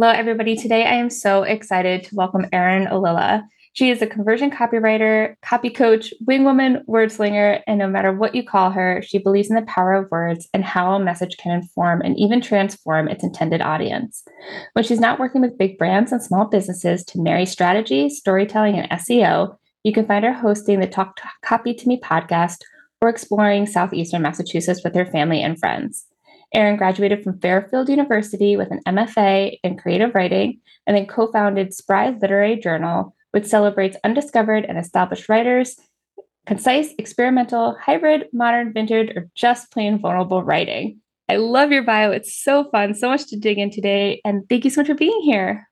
Hello, everybody. Today I am so excited to welcome Erin Ollila. She is a conversion copywriter, copy coach, wingwoman, wordslinger, and no matter what you call her, she believes in the power of words and how a message can inform and even transform its intended audience. When she's not working with big brands and small businesses to marry strategy, storytelling, and SEO, you can find her hosting the Talk Copy to Me podcast or exploring Southeastern Massachusetts with her family and friends. Erin graduated from Fairfield University with an MFA in creative writing and then co founded Spry Literary Journal, which celebrates undiscovered and established writers, concise, experimental, hybrid, modern, vintage, or just plain vulnerable writing. I love your bio. It's so fun, so much to dig in today. And thank you so much for being here.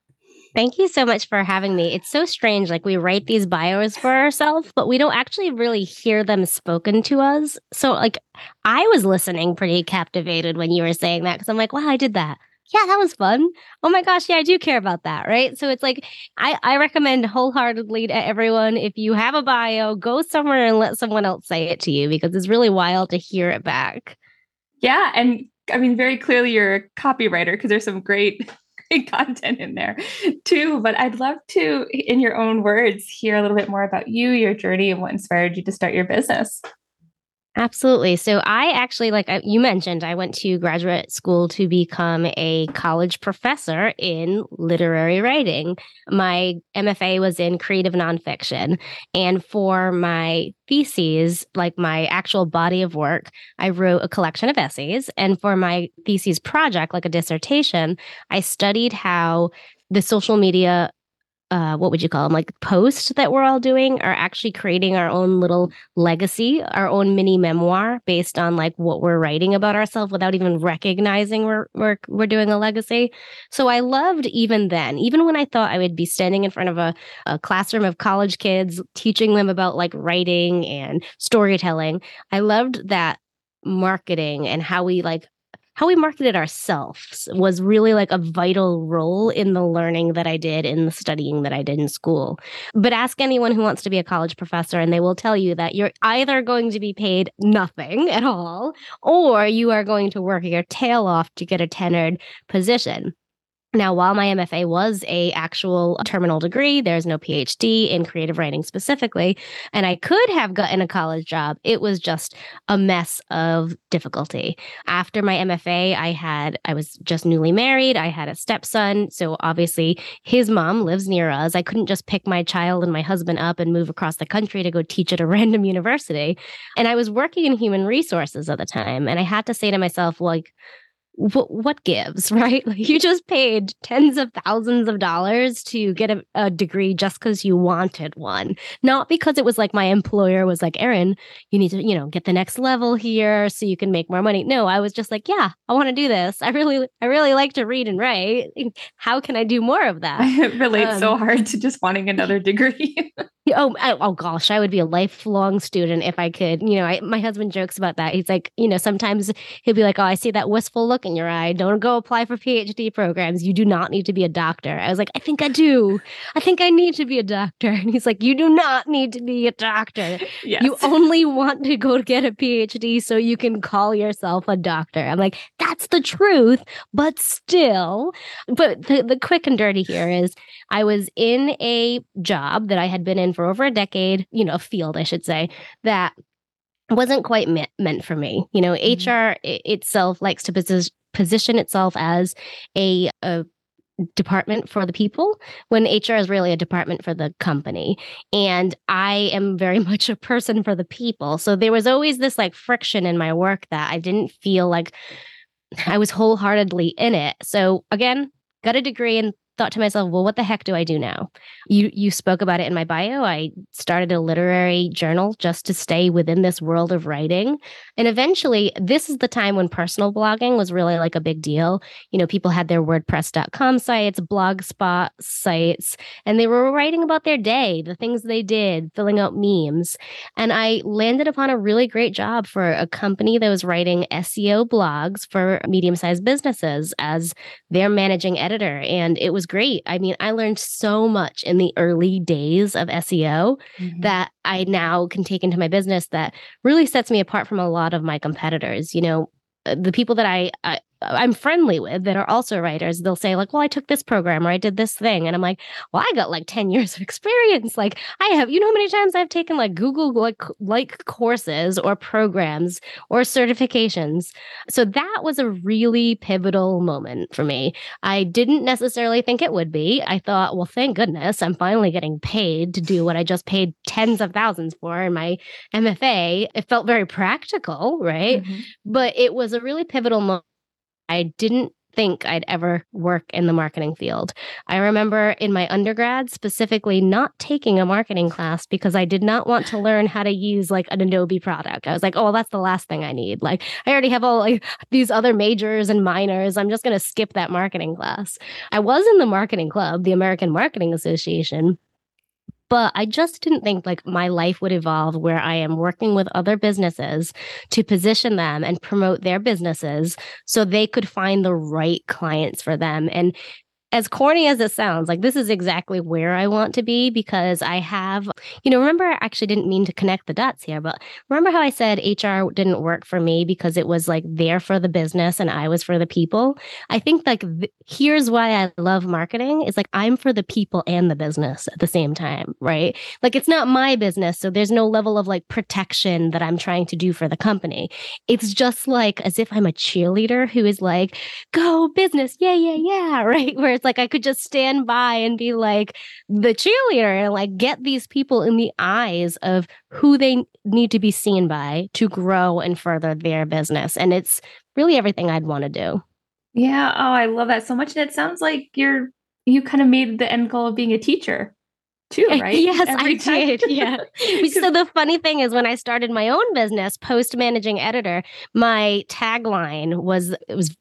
Thank you so much for having me. It's so strange. Like we write these bios for ourselves, but we don't actually really hear them spoken to us. So, like, I was listening pretty captivated when you were saying that because I'm like, wow, I did that yeah, that was fun. Oh my gosh, yeah, I do care about that, right? So it's like I, I recommend wholeheartedly to everyone if you have a bio, go somewhere and let someone else say it to you because it's really wild to hear it back. Yeah, and I mean, very clearly you're a copywriter because there's some great great content in there too. But I'd love to, in your own words, hear a little bit more about you, your journey, and what inspired you to start your business. Absolutely. So I actually, like you mentioned, I went to graduate school to become a college professor in literary writing. My MFA was in creative nonfiction. And for my theses, like my actual body of work, I wrote a collection of essays. And for my thesis project, like a dissertation, I studied how the social media uh, what would you call them like posts that we're all doing are actually creating our own little legacy our own mini memoir based on like what we're writing about ourselves without even recognizing we're, we're we're doing a legacy. So i loved even then even when i thought i would be standing in front of a, a classroom of college kids teaching them about like writing and storytelling i loved that marketing and how we like how we marketed ourselves was really like a vital role in the learning that I did in the studying that I did in school. But ask anyone who wants to be a college professor, and they will tell you that you're either going to be paid nothing at all, or you are going to work your tail off to get a tenured position. Now, while my MFA was a actual terminal degree, there's no PhD in creative writing specifically, and I could have gotten a college job. It was just a mess of difficulty. After my MFA, I had I was just newly married. I had a stepson, so obviously his mom lives near us. I couldn't just pick my child and my husband up and move across the country to go teach at a random university. And I was working in human resources at the time, and I had to say to myself, like what, what gives, right? Like you just paid tens of thousands of dollars to get a, a degree just because you wanted one, not because it was like my employer was like, Erin, you need to, you know, get the next level here so you can make more money. No, I was just like, yeah, I want to do this. I really, I really like to read and write. How can I do more of that? It relates um, so hard to just wanting another degree. Oh, oh, oh gosh, I would be a lifelong student if I could. You know, I, my husband jokes about that. He's like, you know, sometimes he'll be like, oh, I see that wistful look in your eye. Don't go apply for PhD programs. You do not need to be a doctor. I was like, I think I do. I think I need to be a doctor. And he's like, you do not need to be a doctor. Yes. You only want to go get a PhD so you can call yourself a doctor. I'm like, that's the truth, but still. But the, the quick and dirty here is I was in a job that I had been in for over a decade, you know, a field, I should say, that wasn't quite meant, meant for me. You know, mm-hmm. HR itself likes to position position itself as a, a department for the people when HR is really a department for the company. And I am very much a person for the people. So there was always this like friction in my work that I didn't feel like I was wholeheartedly in it. So again, got a degree in thought to myself, well, what the heck do I do now? You you spoke about it in my bio. I started a literary journal just to stay within this world of writing. And eventually, this is the time when personal blogging was really like a big deal. You know, people had their WordPress.com sites, blogspot sites, and they were writing about their day, the things they did, filling out memes. And I landed upon a really great job for a company that was writing SEO blogs for medium-sized businesses as their managing editor. And it was great. I mean, I learned so much in the early days of SEO mm-hmm. that I now can take into my business that really sets me apart from a lot of my competitors. You know, uh, the people that I, I I'm friendly with that are also writers, they'll say, like, well, I took this program or I did this thing. And I'm like, well, I got like 10 years of experience. Like, I have, you know how many times I've taken like Google like like courses or programs or certifications. So that was a really pivotal moment for me. I didn't necessarily think it would be. I thought, well, thank goodness I'm finally getting paid to do what I just paid tens of thousands for in my MFA. It felt very practical, right? Mm-hmm. But it was a really pivotal moment I didn't think I'd ever work in the marketing field. I remember in my undergrad specifically not taking a marketing class because I did not want to learn how to use like an Adobe product. I was like, oh, well, that's the last thing I need. Like I already have all like these other majors and minors. I'm just going to skip that marketing class. I was in the marketing club, the American Marketing Association, but I just didn't think like my life would evolve where I am working with other businesses to position them and promote their businesses so they could find the right clients for them. And as corny as it sounds, like this is exactly where I want to be because I have, you know, remember, I actually didn't mean to connect the dots here, but remember how I said HR didn't work for me because it was like there for the business and I was for the people? I think like th- here's why I love marketing is like I'm for the people and the business at the same time, right? Like it's not my business. So there's no level of like protection that I'm trying to do for the company. It's just like as if I'm a cheerleader who is like, go business. Yeah, yeah, yeah. Right. Where it's like I could just stand by and be like the cheerleader and like get these people in the eyes of who they need to be seen by to grow and further their business. And it's really everything I'd want to do. Yeah. Oh, I love that so much. And it sounds like you're you kind of made the end goal of being a teacher too, right? yes, Every I time. did. Yeah. so the funny thing is when I started my own business, post managing editor, my tagline was it was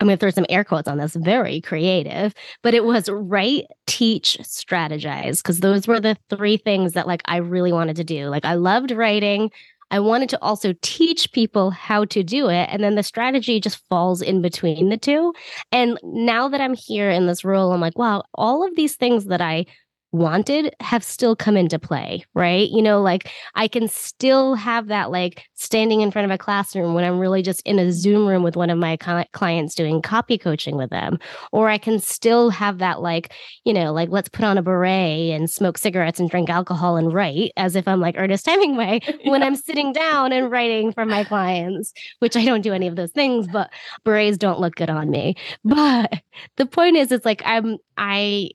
I'm going to throw some air quotes on this, very creative, but it was write, teach, strategize, because those were the three things that like I really wanted to do. Like I loved writing. I wanted to also teach people how to do it. And then the strategy just falls in between the two. And now that I'm here in this role, I'm like, wow, all of these things that I wanted have still come into play, right? You know, like I can still have that like standing in front of a classroom when I'm really just in a Zoom room with one of my clients doing copy coaching with them. Or I can still have that like, you know, like let's put on a beret and smoke cigarettes and drink alcohol and write as if I'm like Ernest Hemingway yeah. when I'm sitting down and writing for my clients, which I don't do any of those things, but berets don't look good on me. But the point is, it's like I'm, I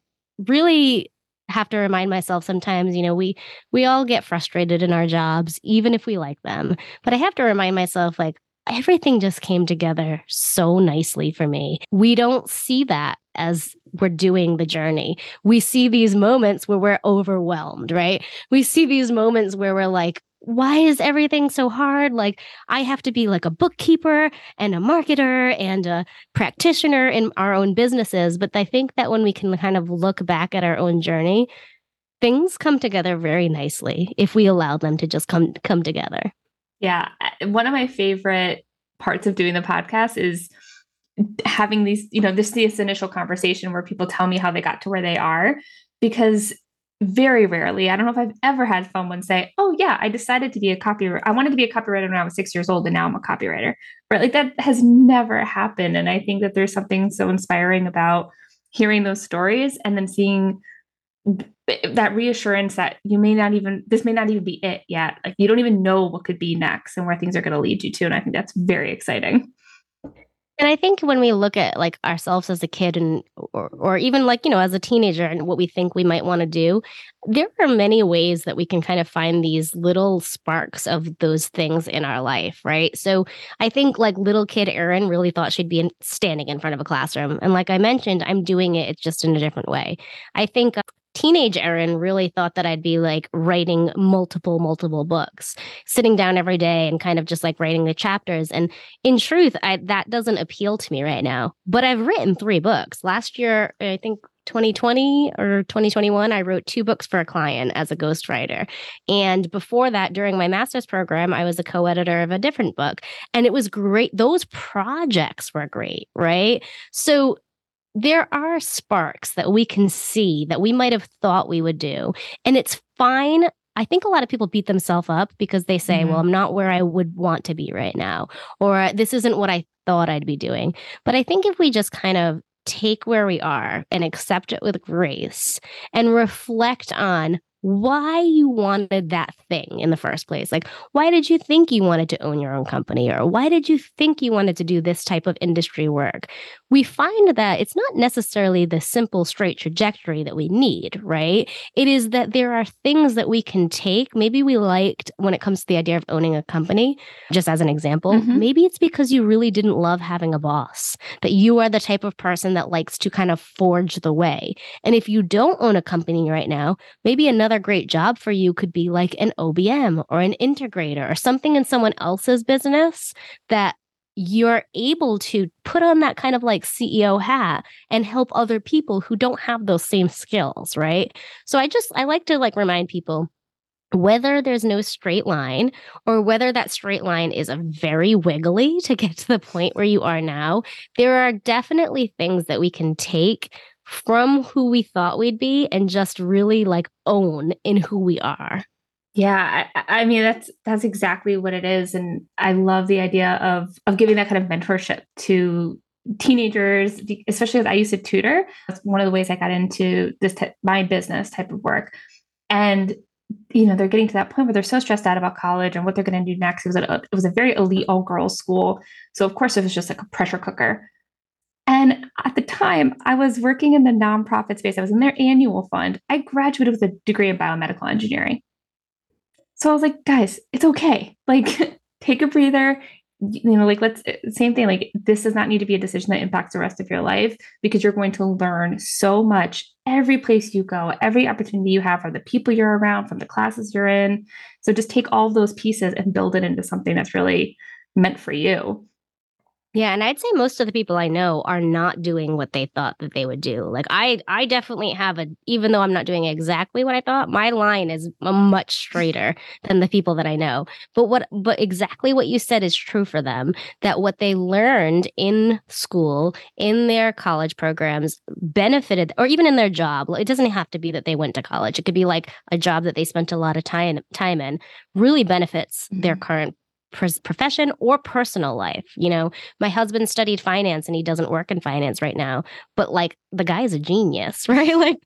really have to remind myself sometimes you know we we all get frustrated in our jobs even if we like them. But i have to remind myself like everything just came together so nicely for me. We don't see that as we're doing the journey. We see these moments where we're overwhelmed right? We see these moments where we're like why is everything so hard? Like, I have to be like a bookkeeper and a marketer and a practitioner in our own businesses. But I think that when we can kind of look back at our own journey, things come together very nicely if we allow them to just come come together. Yeah, one of my favorite parts of doing the podcast is having these, you know, this this initial conversation where people tell me how they got to where they are because very rarely. I don't know if I've ever had someone say, "Oh yeah, I decided to be a copywriter. I wanted to be a copywriter when I was six years old, and now I'm a copywriter." Right? Like that has never happened, and I think that there's something so inspiring about hearing those stories and then seeing eh, that reassurance that you may not even this may not even be it yet. Like you don't even know what could be next and where things are going to lead you to, and I think that's very exciting. And I think when we look at like ourselves as a kid and or, or even like, you know, as a teenager and what we think we might want to do, there are many ways that we can kind of find these little sparks of those things in our life, right? So I think like little kid Erin really thought she'd be in, standing in front of a classroom. And like I mentioned, I'm doing it, it's just in a different way. I think teenage Erin really thought that I'd be like writing multiple, multiple books, sitting down every day and kind of just like writing the chapters. And in truth, I, that doesn't appeal to me right now. But I've written three books. Last year, I think 2020 or 2021, I wrote two books for a client as a ghostwriter. And before that, during my master's program, I was a co editor of a different book. And it was great. Those projects were great, right? So there are sparks that we can see that we might have thought we would do. And it's fine. I think a lot of people beat themselves up because they say, mm-hmm. well, I'm not where I would want to be right now, or this isn't what I thought I'd be doing. But I think if we just kind of take where we are and accept it with grace and reflect on why you wanted that thing in the first place. Like, why did you think you wanted to own your own company? Or why did you think you wanted to do this type of industry work? We find that it's not necessarily the simple, straight trajectory that we need, right? It is that there are things that we can take. Maybe we liked when it comes to the idea of owning a company, just as an example, mm-hmm. maybe it's because you really didn't love having a boss, that you are the type of person that likes to kind of forge the way. And if you don't own a company right now, maybe another another great job for you could be like an OBM or an integrator or something in someone else's business that you're able to put on that kind of like CEO hat and help other people who don't have those same skills, right? So I just I like to like remind people whether there's no straight line or whether that straight line is a very wiggly to get to the point where you are now, there are definitely things that we can take from who we thought we'd be and just really like own in who we are. Yeah, I, I, mean that's that's exactly what it is, and I love the idea of of giving that kind of mentorship to teenagers, especially as I used to tutor. That's one of the ways I got into this t- my business type of work, and you know they're getting to that point where they're so stressed out about college and what they're going to do next. It was a, it was a very elite all girls school, so of course it was just like a pressure cooker. And at the time, I was working in the nonprofit space. I was in their annual fund. I graduated with a degree in biomedical engineering. So I was like, guys, it's okay. Like, take a breather. You know, like, let's, eh, same thing. Like, this does not need to be a decision that impacts the rest of your life because you're going to learn so much every place you go, every opportunity you have from the people you're around, from the classes you're in. So just take all those pieces and build it into something that's really meant for you. Yeah, and I'd say most of the people I know are not doing what they thought that they would do. Like I I definitely have a even though I'm not doing exactly what I thought, my line is much straighter than the people that I know. But what but exactly what you said is true for them that what they learned in school, in their college programs benefited or even in their job. It doesn't have to be that they went to college. It could be like a job that they spent a lot of time time in really benefits mm-hmm. their current profession or personal life. You know, my husband studied finance and he doesn't work in finance right now, but like the guy is a genius, right? Like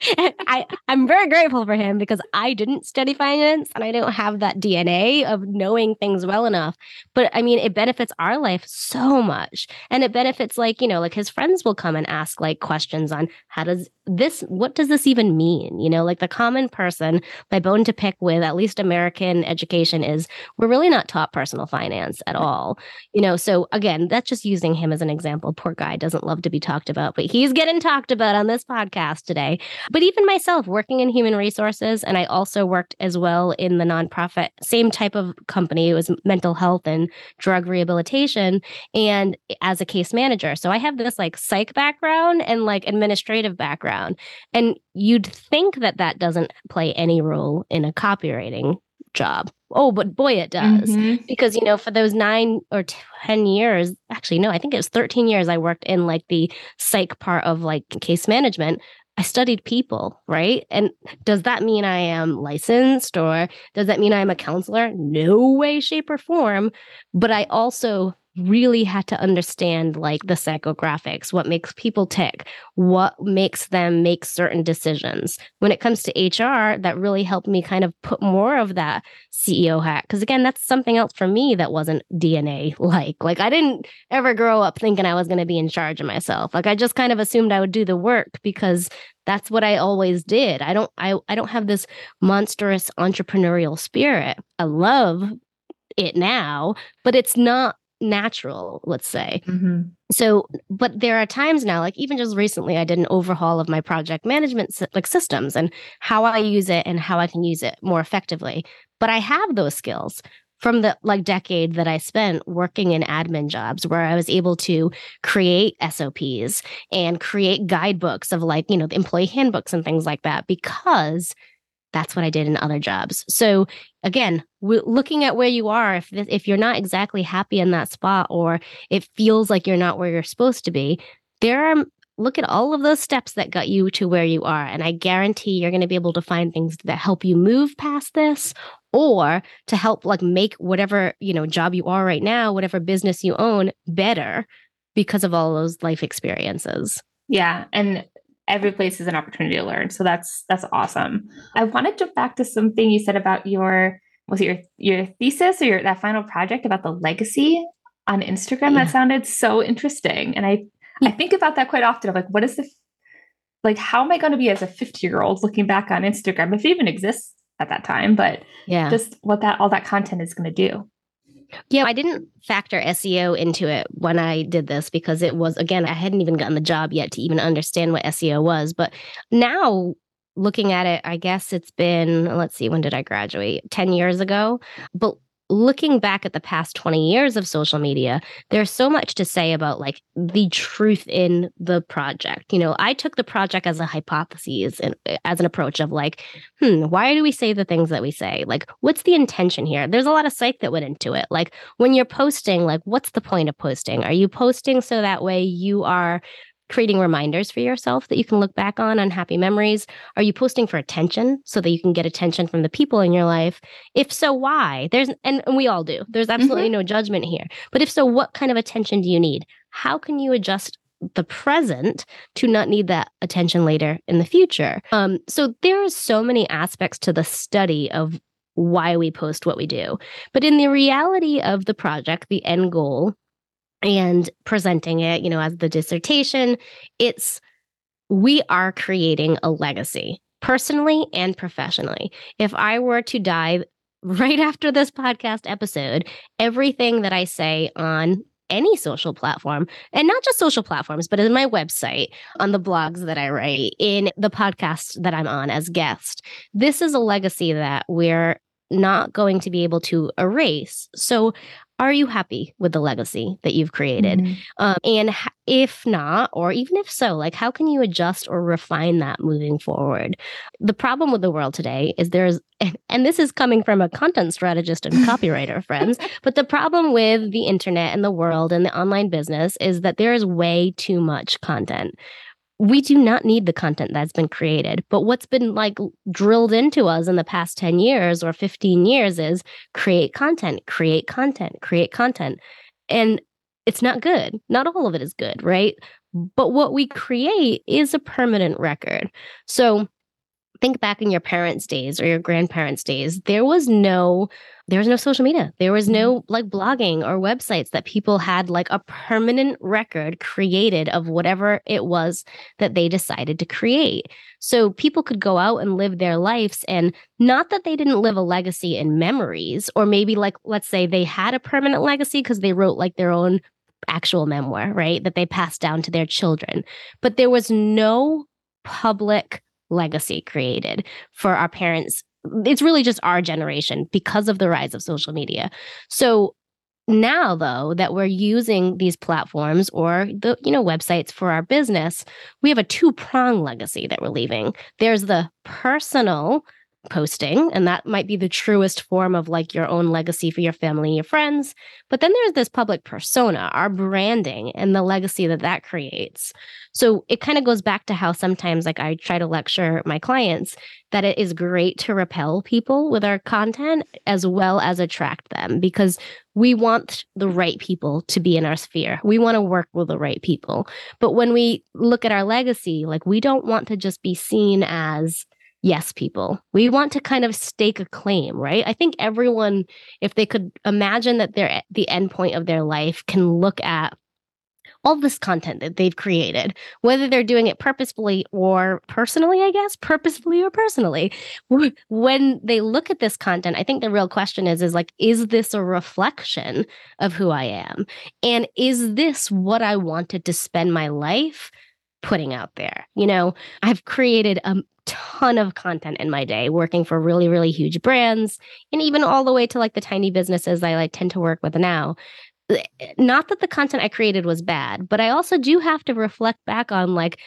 I I'm very grateful for him because I didn't study finance and I don't have that DNA of knowing things well enough. But I mean, it benefits our life so much. And it benefits like, you know, like his friends will come and ask like questions on how does this what does this even mean? You know, like the common person, my bone to pick with at least American education is we're really not taught personal finance at all. You know, so again, that's just using him as an example. Poor guy doesn't love to be talked about, but he's getting talked about on this podcast today. But even myself working in human resources, and I also worked as well in the nonprofit, same type of company. It was mental health and drug rehabilitation, and as a case manager. So I have this like psych background and like administrative background. And you'd think that that doesn't play any role in a copywriting job. Oh, but boy, it does. Mm-hmm. Because, you know, for those nine or 10 years, actually, no, I think it was 13 years I worked in like the psych part of like case management. I studied people, right? And does that mean I am licensed or does that mean I'm a counselor? No way, shape, or form. But I also really had to understand like the psychographics, what makes people tick, what makes them make certain decisions. When it comes to HR, that really helped me kind of put more of that CEO hat. Cause again, that's something else for me that wasn't DNA like. Like I didn't ever grow up thinking I was going to be in charge of myself. Like I just kind of assumed I would do the work because that's what I always did. I don't I I don't have this monstrous entrepreneurial spirit. I love it now, but it's not natural, let's say. Mm-hmm. So, but there are times now, like even just recently, I did an overhaul of my project management like systems and how I use it and how I can use it more effectively. But I have those skills from the like decade that I spent working in admin jobs where I was able to create SOPs and create guidebooks of like, you know, the employee handbooks and things like that because that's what I did in other jobs. So again, looking at where you are, if if you're not exactly happy in that spot, or it feels like you're not where you're supposed to be, there are look at all of those steps that got you to where you are, and I guarantee you're going to be able to find things that help you move past this, or to help like make whatever you know job you are right now, whatever business you own, better because of all those life experiences. Yeah, and every place is an opportunity to learn. So that's that's awesome. I want to jump back to something you said about your was it your your thesis or your that final project about the legacy on Instagram. Yeah. That sounded so interesting. And I yeah. I think about that quite often of like what is the like how am I going to be as a 50 year old looking back on Instagram if it even exists at that time, but yeah, just what that all that content is going to do. Yeah, I didn't factor SEO into it when I did this because it was, again, I hadn't even gotten the job yet to even understand what SEO was. But now looking at it, I guess it's been, let's see, when did I graduate? 10 years ago. But looking back at the past 20 years of social media, there's so much to say about like the truth in the project. You know, I took the project as a hypothesis and as an approach of like, hmm, why do we say the things that we say? Like, what's the intention here? There's a lot of psych that went into it. Like, when you're posting, like, what's the point of posting? Are you posting so that way you are creating reminders for yourself that you can look back on on happy memories? Are you posting for attention so that you can get attention from the people in your life? If so, why? There's and, and we all do. There's absolutely mm-hmm. no judgment here. But if so, what kind of attention do you need? How can you adjust the present to not need that attention later in the future? Um, so there are so many aspects to the study of why we post what we do. But in the reality of the project, the end goal and presenting it, you know, as the dissertation. It's we are creating a legacy personally and professionally. If I were to die right after this podcast episode, everything that I say on any social platform and not just social platforms but in my website on the blogs that i write in the podcast that i'm on as guest this is a legacy that we're not going to be able to erase so are you happy with the legacy that you've created? Mm-hmm. Um, and if not, or even if so, like how can you adjust or refine that moving forward? The problem with the world today is there's, and this is coming from a content strategist and copywriter, friends, but the problem with the internet and the world and the online business is that there is way too much content we do not need the content that's been created. But what's been like drilled into us in the past 10 years or 15 years is create content, create content, create content. And it's not good. Not all of it is good, right? But what we create is a permanent record. So think back in your parents' days or your grandparents' days, there was no there was no social media. There was no mm-hmm. like blogging or websites that people had like a permanent record created of whatever it was that they decided to create. So people could go out and live their lives and not that they didn't live a legacy in memories or maybe like let's say they had a permanent legacy because they wrote like their own actual memoir, right? That they passed down to their children. But there was no public legacy created for our parents. It's really just our generation because of the rise of social media. So now though that we're using these platforms or the you know websites for our business we have a two prong legacy that we're leaving there's the personal posting and that might be the truest form of like your own legacy for your family and your friends. But then there's this public persona our branding and the legacy that that creates. So it kind of goes back to how sometimes like i try to lecture my clients that it is great to repel people with our content as well as attract them because we want the right people to be in our sphere. We want to work with the right people. But when we look at our legacy like we don't want to just be seen as yes people. We want to kind of stake a claim, right? I think everyone, if they could imagine that they're at the end point of their life, can look at all this content that they've created, whether they're doing it purposefully or personally, I guess, purposefully or personally. When they look at this content, I think the real question is, is like, is this a reflection of who I am? And is this what I wanted to spend my life putting out there. You know, I've created a ton of content in my day working for really, really huge brands and even all the way to like the tiny businesses I like tend to work with now. Not that the content I created was bad, but I also do have to reflect back on like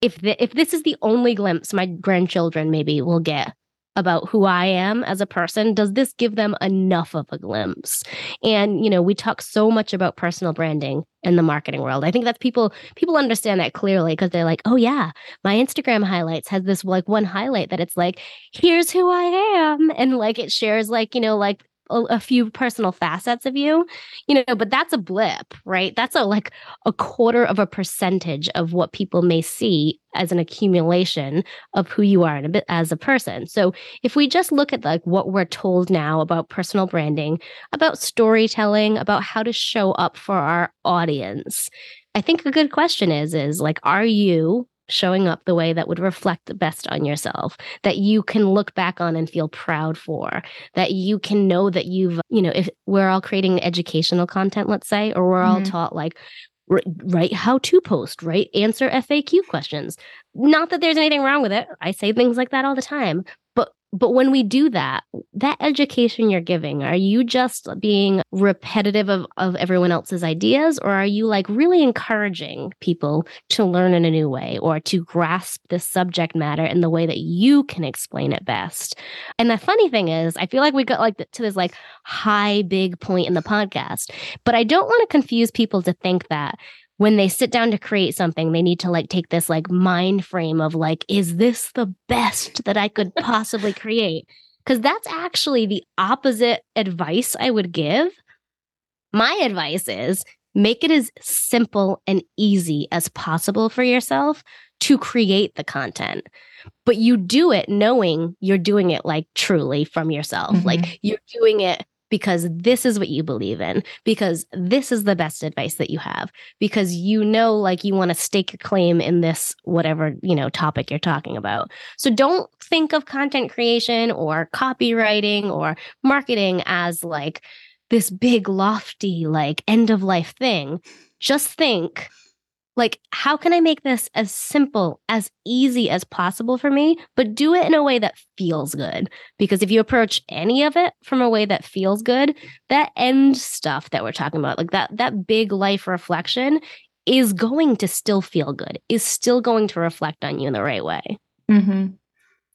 if the, if this is the only glimpse my grandchildren maybe will get about who I am as a person, does this give them enough of a glimpse? And, you know, we talk so much about personal branding in the marketing world. I think that people people understand that clearly because they're like, "Oh yeah, my Instagram highlights has this like one highlight that it's like, here's who I am." And like it shares like, you know, like a, a, few personal facets of you, you know, but that's a blip, right? That's a like a quarter of a percentage of what people may see as an accumulation of who you are a as a person. So if we just look at like what we're told now about personal branding, about storytelling, about how to show up for our audience, I think a good question is is like are you showing up the way that would reflect the best on yourself, that you can look back on and feel proud for, that you can know that you've, you know, if we're all creating educational content, let's say, or we're all mm-hmm. taught like, write how to post, right? Answer FAQ questions. Not that there's anything wrong with it. I say things like that all the time, but when we do that, that education you're giving, are you just being repetitive of, of everyone else's ideas, or are you like really encouraging people to learn in a new way or to grasp the subject matter in the way that you can explain it best? And the funny thing is, I feel like we got like to this like high, big point in the podcast, but I don't want to confuse people to think that when they sit down to create something, they need to like take this like mind frame of like, is this the best that I could possibly create? Because that's actually the opposite advice I would give. My advice is make it as simple and easy as possible for yourself to create the content. But you do it knowing you're doing it like truly from yourself. Mm-hmm. Like you're doing it because this is what you believe in, because this is the best advice that you have, because you know, like you want to stake a claim in this, whatever, you know, topic you're talking about. So don't think of content creation or copywriting or marketing as like this big, lofty, like end of life thing. Just think like how can i make this as simple as easy as possible for me but do it in a way that feels good? Because if you approach any of it from a way that feels good that end stuff that we're talking about like that that big life reflection is going to still feel good is still going to reflect on you in the right way. Mm-hmm.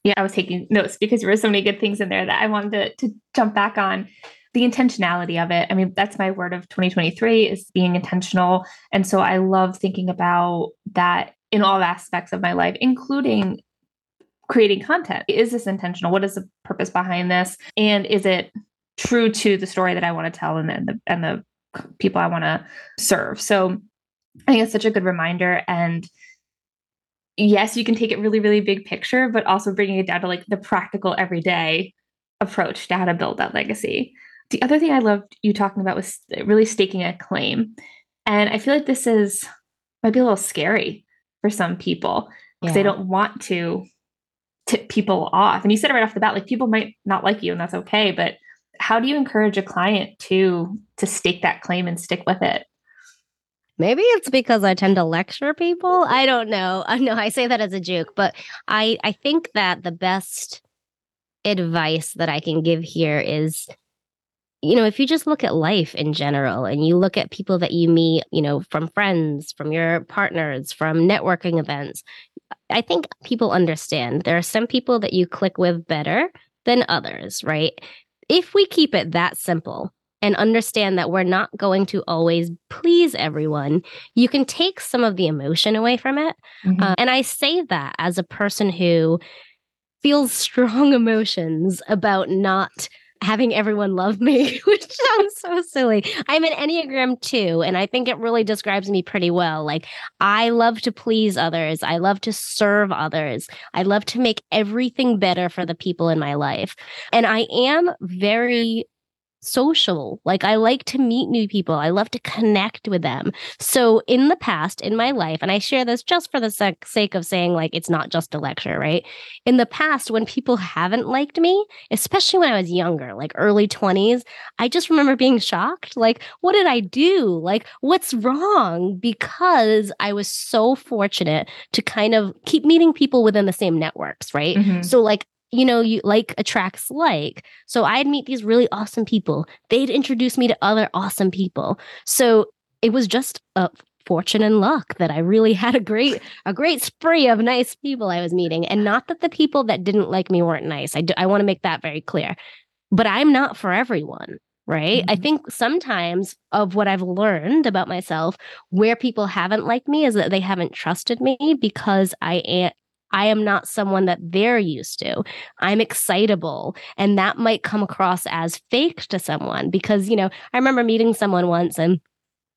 yeah i was taking notes because there were so many good things in there that i wanted to, to jump back on the intentionality of it. I mean, that's my word of 2023 is being intentional. And so I love thinking about that in all aspects of my life, including creating content. Is this intentional? What is the purpose behind this? And is it true to the story that I want to tell and, the and the people I want to serve? So I think it's such a good reminder. And yes, you can take it really, really big picture, but also bringing it down to like the practical everyday approach to how to build that legacy. The other thing I loved you talking about was really staking a claim. And I feel like this is might be a little scary for some people because yeah. they don't want to tip people off. And you said it right off the bat, like people might not like you and that's okay. But how do you encourage a client to to stake that claim and stick with it? Maybe it's because I tend to lecture people. I don't know. I know I say that as a joke, but I I think that the best advice that I can give here is you know, if you just look at life in general and you look at people that you meet, you know, from friends, from your partners, from networking events, I think people understand there are some people that you click with better than others, right? If we keep it that simple and understand that we're not going to always please everyone, you can take some of the emotion away from it. Mm-hmm. Uh, and I say that as a person who feels strong emotions about not having everyone love me, which sounds so silly. I'm an Enneagram 2, and I think it really describes me pretty well. Like, I love to please others, I love to serve others, I love to make everything better for the people in my life. And I am very social. Like I like to meet new people. I love to connect with them. So in the past, in my life, and I share this just for the sec- sake of saying like it's not just a lecture, right? In the past, when people haven't liked me, especially when I was younger, like early 20s, I just remember being shocked. Like, what did I do? Like, what's wrong? Because I was so fortunate to kind of keep meeting people within the same networks, right? Mm-hmm. So like you know, you like attracts like. So I'd meet these really awesome people. They'd introduce me to other awesome people. So it was just a fortune and luck that I really had a great a great spree of nice people I was meeting and not that the people that didn't like me weren't nice. I do, I want to make that very clear. But I'm not for everyone, right? Mm-hmm. I think sometimes of what I've learned about myself where people haven't liked me is that they haven't trusted me because I am I am not someone that they're used to. I'm excitable. And that might come across as fake to someone because, you know, I remember meeting someone once and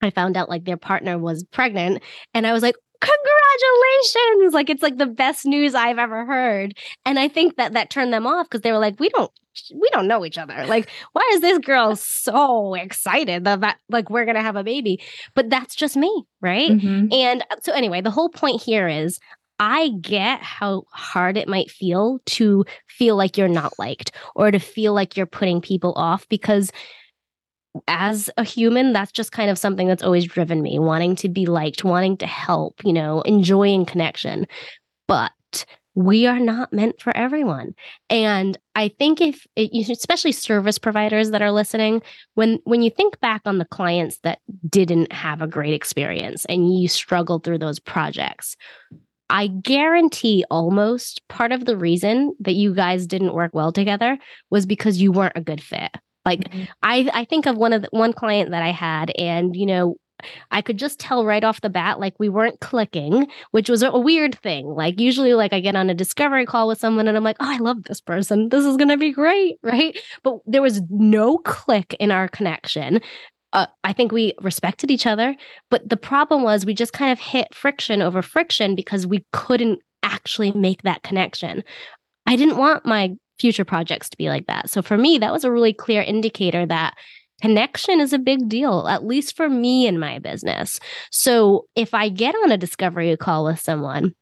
I found out like their partner was pregnant. And I was like, congratulations. Like it's like the best news I've ever heard. And I think that that turned them off because they were like, we don't we don't know each other. Like, why is this girl so excited that, like we're gonna have a baby? But that's just me, right? Mm-hmm. And uh, so anyway, the whole point here is I get how hard it might feel to feel like you're not liked or to feel like you're putting people off because as a human, that's just kind of something that's always driven me wanting to be liked, wanting to help, you know, enjoying connection. But we are not meant for everyone. And I think if it, especially service providers that are listening, when when you think back on the clients that didn't have a great experience and you struggled through those projects, I guarantee almost part of the reason that you guys didn't work well together was because you weren't a good fit. Like mm-hmm. I I think of one of the, one client that I had and you know I could just tell right off the bat like we weren't clicking, which was a weird thing. Like usually like I get on a discovery call with someone and I'm like, "Oh, I love this person. This is going to be great." Right? But there was no click in our connection uh, I think we respected each other. But the problem was we just kind of hit friction over friction because we couldn't actually make that connection. I didn't want my future projects to be like that. So for me, that was a really clear indicator that connection is a big deal, at least for me in my business. So if I get on a discovery call with someone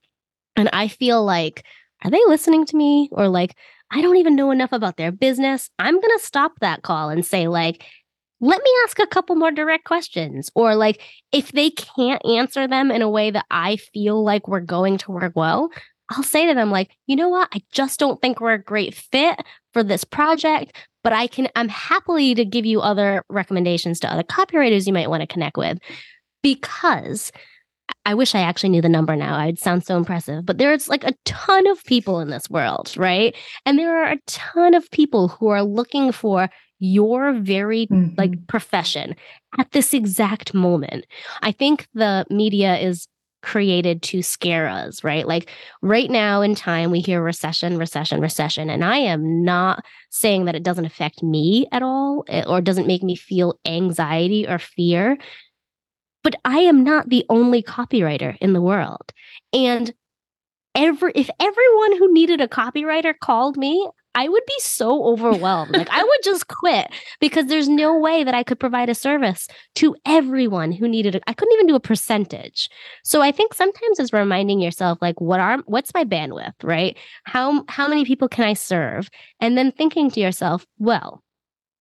and I feel like, are they listening to me? Or like, I don't even know enough about their business. I'm going to stop that call and say, like, let me ask a couple more direct questions. Or, like, if they can't answer them in a way that I feel like we're going to work well, I'll say to them, like, you know what? I just don't think we're a great fit for this project, but I can, I'm happily to give you other recommendations to other copywriters you might want to connect with because I wish I actually knew the number now. I'd sound so impressive. But there's like a ton of people in this world, right? And there are a ton of people who are looking for your very mm-hmm. like profession at this exact moment. I think the media is created to scare us, right? Like right now in time, we hear recession, recession, recession. And I am not saying that it doesn't affect me at all eh, or doesn't make me feel anxiety or fear. But I am not the only copywriter in the world. And every if everyone who needed a copywriter called me, I would be so overwhelmed. like I would just quit because there's no way that I could provide a service to everyone who needed it. I couldn't even do a percentage. So I think sometimes it's reminding yourself like what are what's my bandwidth, right? How how many people can I serve? And then thinking to yourself, well,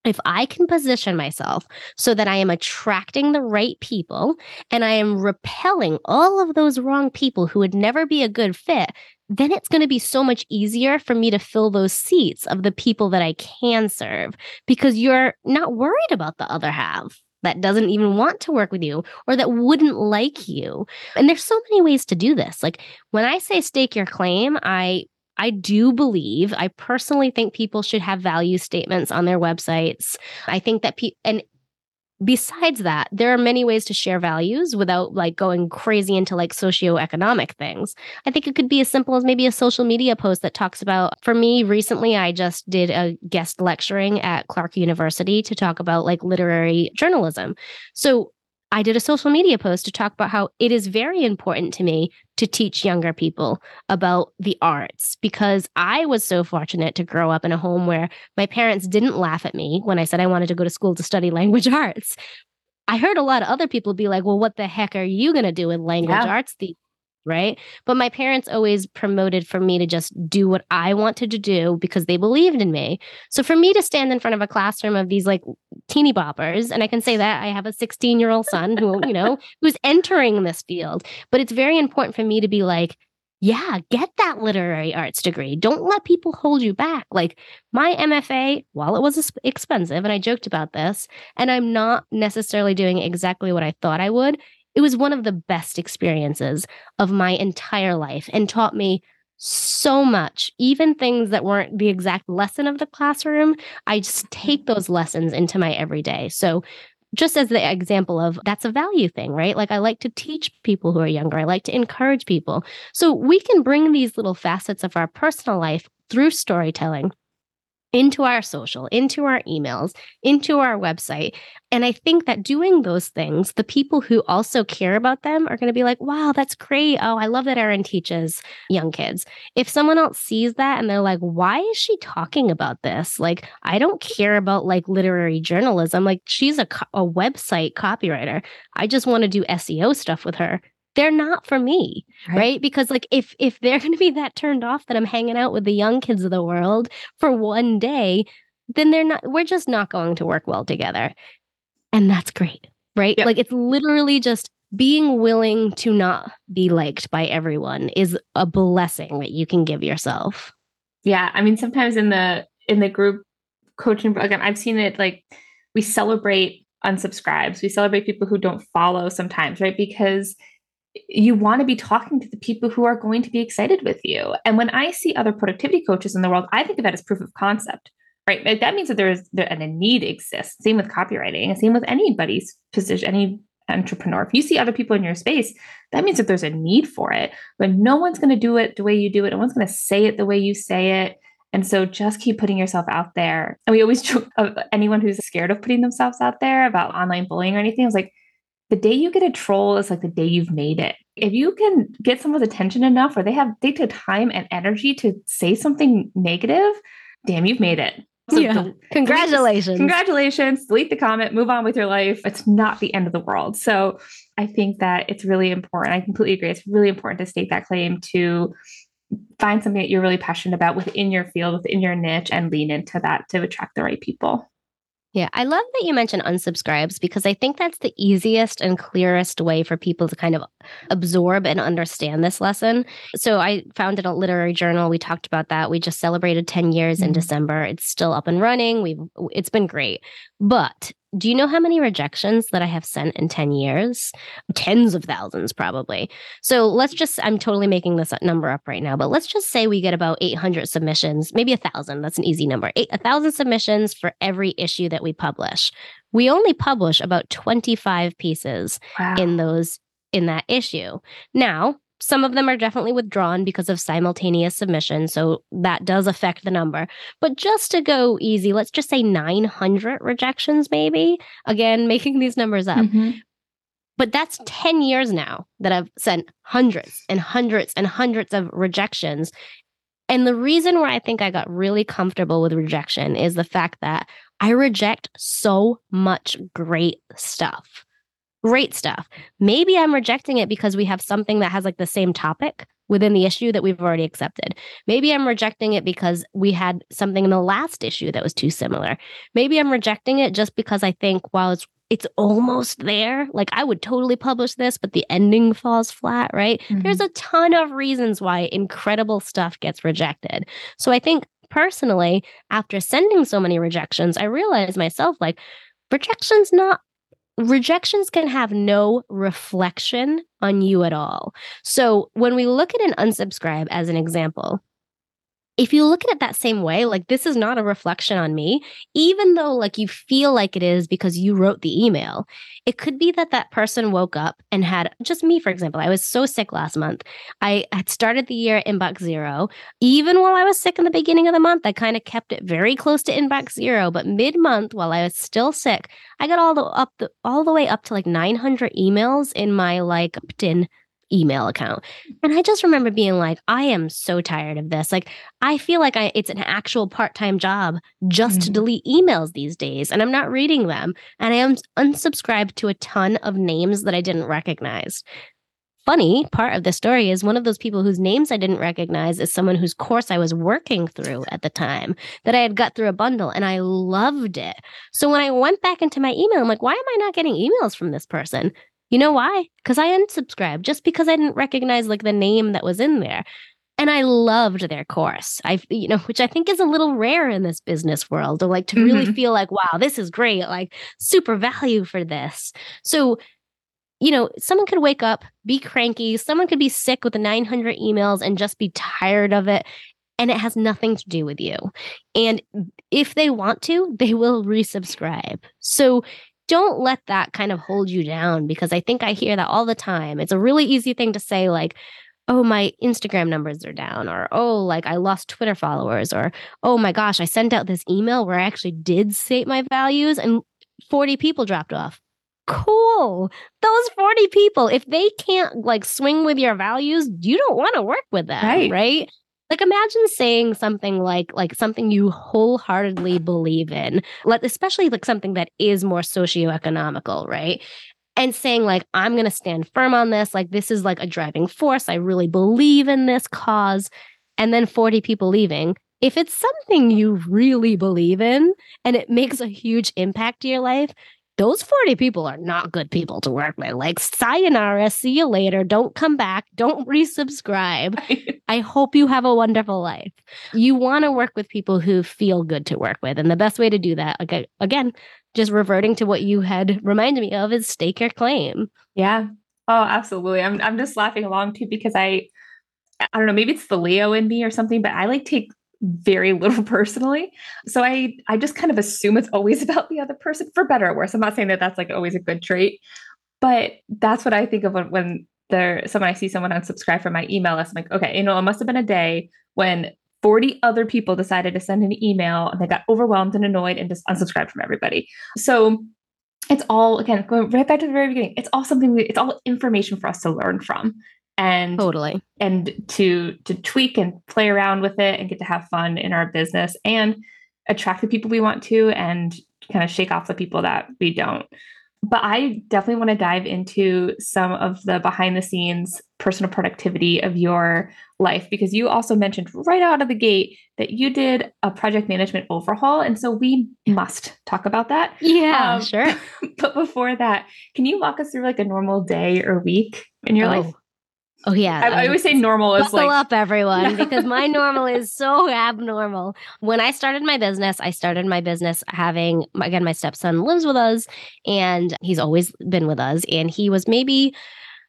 if I can position myself so that I am attracting the right people and I am repelling all of those wrong people who would never be a good fit, then it's going to be so much easier for me to fill those seats of the people that I can serve because you're not worried about the other half that doesn't even want to work with you or that wouldn't like you. And there's so many ways to do this. Like when I say stake your claim, I I do believe, I personally think people should have value statements on their websites. I think that people, and besides that, there are many ways to share values without like going crazy into like socioeconomic things. I think it could be as simple as maybe a social media post that talks about, for me, recently, I just did a guest lecturing at Clark University to talk about like literary journalism. So I did a social media post to talk about how it is very important to me to teach younger people about the arts because I was so fortunate to grow up in a home where my parents didn't laugh at me when I said I wanted to go to school to study language arts. I heard a lot of other people be like, well, what the heck are you going to do with language yeah. arts these right? But my parents always promoted for me to just do what I wanted to do because they believed in me. So for me to stand in front of a classroom of these like teeny boppers, and I can say that I have a 16 year old son who, you know, who's entering this field, but it's very important for me to be like, yeah, get that literary arts degree. Don't let people hold you back. Like my MFA, while it was expensive, and I joked about this, and I'm not necessarily doing exactly what I thought I would, it was one of the best experiences of my entire life and taught me so much, even things that weren't the exact lesson of the classroom. I just take mm-hmm. those lessons into my everyday. So, just as the example of that's a value thing, right? Like I like to teach people who are younger, I like to encourage people. So, we can bring these little facets of our personal life through storytelling into our social, into our emails, into our website. And I think that doing those things, the people who also care about them are going to be like, wow, that's great. Oh, I love that Erin teaches young kids. If someone else sees that and they're like, why is she talking about this? Like, I don't care about like literary journalism. Like, she's a, a website copywriter. I just want to do SEO stuff with her they're not for me right, right? because like if if they're going to be that turned off that i'm hanging out with the young kids of the world for one day then they're not we're just not going to work well together. And that's great right? Yep. like it's literally just being willing to not be liked by everyone is a blessing that you can give yourself. Yeah i mean sometimes in the in the group coaching program i've seen it like we celebrate unsubscribes. We celebrate people who don't follow sometimes right? Because you want to be talking to the people who are going to be excited with you. And when I see other productivity coaches in the world, I think of that as proof of concept, right? Like that means that there is and a need exists. Same with copywriting, same with anybody's position, any entrepreneur. If you see other people in your space, that means that there's a need for it. But no one's going to do it the way you do it. No one's going to say it the way you say it. And so just keep putting yourself out there. And we always joke of anyone who's scared of putting themselves out there about online bullying or anything. I was like, the day you get a troll is like the day you've made it. If you can get someone's attention enough where they have they took time and energy to say something negative, damn, you've made it. So yeah. Del- congratulations. congratulations. Delete the comment, move on with your life. It's not the end of the world. So I think that it's really important. I completely agree. It's really important to state that claim to find something that you're really passionate about within your field, within your niche, and lean into that to attract the right people. Yeah, I love that you mentioned unsubscribes because I think that's the easiest and clearest way for people to kind of absorb and understand this lesson. So I founded a literary journal. We talked about that. We just celebrated 10 years mm-hmm. in December. It's still up and running. We've it's been great. But do you know how many rejections that I have sent in 10 years? Tens of thousands, probably. So let's just, I'm totally making this number up right now, but let's just say we get about 800 submissions, maybe a thousand. That's an easy number. a thousand submissions for every issue that we publish. We only publish about 25 pieces wow. in those, in that issue. Now, some of them are definitely withdrawn because of simultaneous submission. So that does affect the number. But just to go easy, let's just say 900 rejections, maybe. Again, making these numbers up. Mm-hmm. But that's 10 years now that I've sent hundreds and hundreds and hundreds of rejections. And the reason why I think I got really comfortable with rejection is the fact that I reject so much great stuff great stuff. Maybe I'm rejecting it because we have something that has like the same topic within the issue that we've already accepted. Maybe I'm rejecting it because we had something in the last issue that was too similar. Maybe I'm rejecting it just because I think while it's it's almost there, like I would totally publish this, but the ending falls flat, right? Mm-hmm. There's a ton of reasons why incredible stuff gets rejected. So I think personally, after sending so many rejections, I realized myself like rejection's not rejections can have no reflection on you at all. So when we look at an unsubscribe as an example, if you look at it that same way, like this is not a reflection on me, even though like you feel like it is because you wrote the email, it could be that that person woke up and had just me, for example. I was so sick last month. I had started the year inbox zero. Even while I was sick in the beginning of the month, I kind of kept it very close to inbox zero. But mid month, while I was still sick, I got all the up the all the way up to like 900 emails in my like opt-in email account. And I just remember being like, I am so tired of this. Like, I feel like I, it's an actual part time job just mm-hmm. to delete emails these days, and I'm not reading them. And I am unsubscribed to a ton of names that I didn't recognize. Funny part of the story is one of those people whose names I didn't recognize is someone whose course I was working through at the time that I had got through a bundle and I loved it. So when I went back into my email, I'm like, why am I not getting emails from this person? You know why? Because I unsubscribed just because I didn't recognize like the name that was in there. And I loved their course. I, you know, which I think is a little rare in this business world to like to mm-hmm. really feel like, wow, this is great, like super value for this. So, you know, someone could wake up, be cranky, someone could be sick with the 900 emails and just be tired of it and it has nothing to do with you. And if they want to, they will resubscribe. So don't let that kind of hold you down because I think I hear that all the time. It's a really easy thing to say, like, oh, my Instagram numbers are down, or oh, like I lost Twitter followers, or oh my gosh, I sent out this email where I actually did state my values and 40 people dropped off. Cool. Those 40 people, if they can't like swing with your values, you don't want to work with them, right? right? Like imagine saying something like like something you wholeheartedly believe in like especially like something that is more socioeconomical right? And saying like i'm going to stand firm on this like this is like a driving force i really believe in this cause and then 40 people leaving. If it's something you really believe in and it makes a huge impact to your life those 40 people are not good people to work with. Like, sayonara, see you later. Don't come back. Don't resubscribe. I hope you have a wonderful life. You want to work with people who feel good to work with. And the best way to do that, okay, again, just reverting to what you had reminded me of is stake your claim. Yeah. Oh, absolutely. I'm I'm just laughing along too because I I don't know, maybe it's the Leo in me or something, but I like take very little personally. So I I just kind of assume it's always about the other person for better or worse. I'm not saying that that's like always a good trait, but that's what I think of when, when there someone I see someone unsubscribe from my email list. I'm like, okay, you know, it must have been a day when 40 other people decided to send an email and they got overwhelmed and annoyed and just unsubscribed from everybody. So it's all again going right back to the very beginning. It's all something we, it's all information for us to learn from and totally. and to to tweak and play around with it and get to have fun in our business and attract the people we want to and kind of shake off the people that we don't. But i definitely want to dive into some of the behind the scenes personal productivity of your life because you also mentioned right out of the gate that you did a project management overhaul and so we must talk about that. Yeah um, sure. but before that can you walk us through like a normal day or week in your oh. life Oh yeah. I, I always say normal is buckle like up everyone because my normal is so abnormal. When I started my business, I started my business having again my stepson lives with us and he's always been with us and he was maybe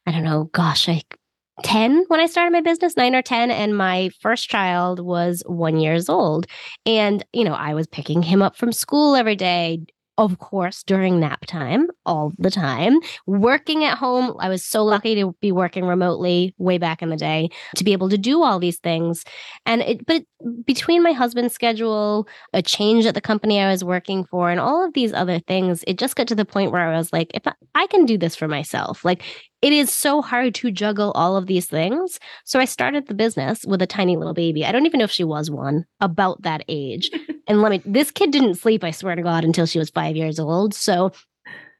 I don't know, gosh, like 10 when I started my business, 9 or 10 and my first child was 1 years old. And you know, I was picking him up from school every day, of course, during nap time all the time. Working at home, I was so lucky to be working remotely way back in the day to be able to do all these things. And it, but between my husband's schedule, a change at the company I was working for, and all of these other things, it just got to the point where I was like, if I, I can do this for myself, like it is so hard to juggle all of these things. So I started the business with a tiny little baby. I don't even know if she was one about that age. and let me, this kid didn't sleep, I swear to God, until she was five years old. So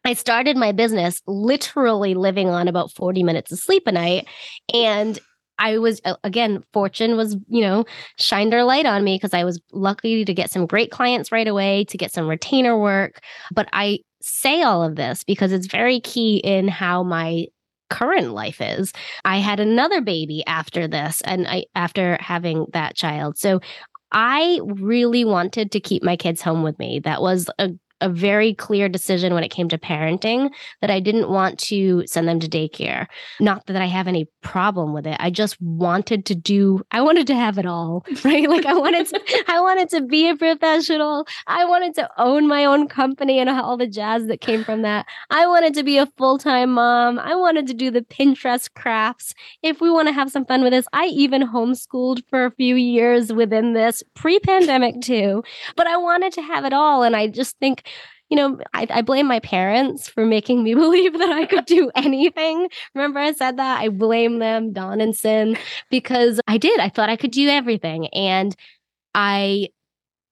I started my business literally living on about 40 minutes of sleep a night. And I was again, fortune was, you know, shined her light on me because I was lucky to get some great clients right away, to get some retainer work. But I say all of this because it's very key in how my current life is. I had another baby after this and I after having that child. So I really wanted to keep my kids home with me. That was a a very clear decision when it came to parenting that I didn't want to send them to daycare. Not that I have any problem with it. I just wanted to do I wanted to have it all, right? Like I wanted to I wanted to be a professional. I wanted to own my own company and all the jazz that came from that. I wanted to be a full-time mom. I wanted to do the Pinterest crafts. If we want to have some fun with this, I even homeschooled for a few years within this pre-pandemic too. But I wanted to have it all and I just think you know, I, I, blame my parents for making me believe that I could do anything. Remember, I said that? I blame them, Don and Sin, because I did. I thought I could do everything. And I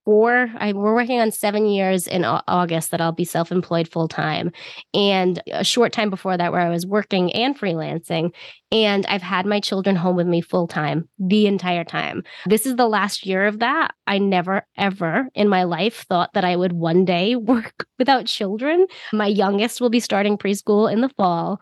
four I, we're working on seven years in august that i'll be self-employed full-time. And a short time before that where i was working and freelancing. And i've had my children home with me full-time the entire time. This is the last year of that. I never ever in my life thought that i would one day work without children. My youngest will be starting preschool in the fall.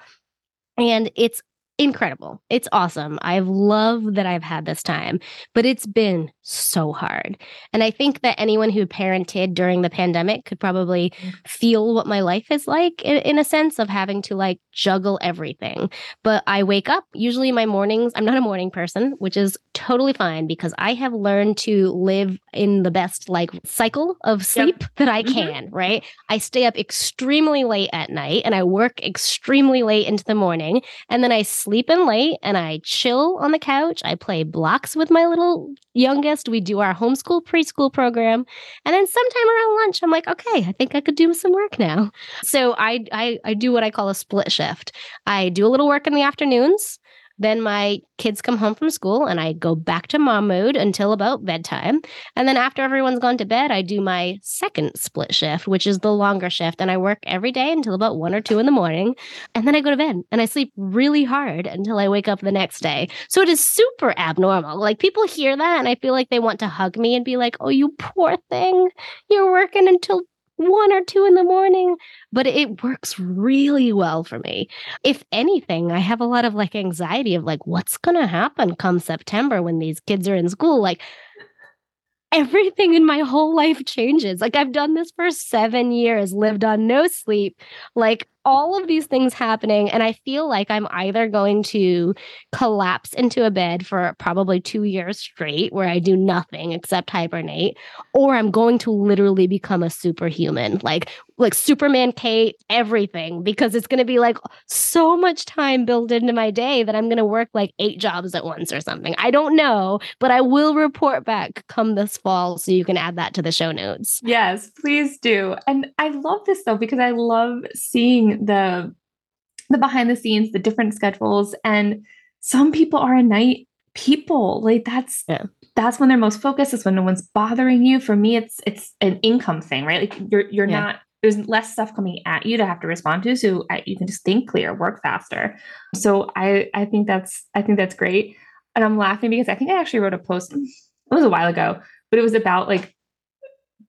And it's incredible. It's awesome. I've loved that I've had this time, but it's been so hard. And I think that anyone who parented during the pandemic could probably feel what my life is like in, in, a sense of having to like juggle everything. But I wake up, usually my mornings, I'm not a morning person, which is totally fine because I have learned to live in the best like cycle of sleep yep. that I mm-hmm. can, mm-hmm. right? I stay up extremely late at night and I work extremely late into the morning and then I sleep in late and I chill on the couch. I play blocks with my little youngest. We do our homeschool preschool program. And then sometime around lunch, I'm like, okay, I think I could do some work now. So I I, I do what I call a split shift. I do a little work in the afternoons then my kids come home from school and I go back to mom mode until about bedtime. And then after everyone's gone to bed, I do my second split shift, which is the longer shift. And I work every day until about one or two in the morning. And then I go to bed and I sleep really hard until I wake up the next day. So it is super abnormal. Like people hear that and I feel like they want to hug me and be like, oh, you poor thing. You're working until one or two in the morning, but it works really well for me. If anything, I have a lot of like anxiety of like, what's going to happen come September when these kids are in school? Like, everything in my whole life changes. Like, I've done this for seven years, lived on no sleep. Like, all of these things happening and i feel like i'm either going to collapse into a bed for probably 2 years straight where i do nothing except hibernate or i'm going to literally become a superhuman like like superman kate everything because it's going to be like so much time built into my day that i'm going to work like eight jobs at once or something. I don't know but i will report back come this fall so you can add that to the show notes. Yes please do. And i love this though because i love seeing the the behind the scenes, the different schedules, and some people are a night people. Like that's yeah. that's when they're most focused. Is when no one's bothering you. For me, it's it's an income thing, right? Like you're you're yeah. not there's less stuff coming at you to have to respond to, so you can just think clear, work faster. So I I think that's I think that's great, and I'm laughing because I think I actually wrote a post. It was a while ago, but it was about like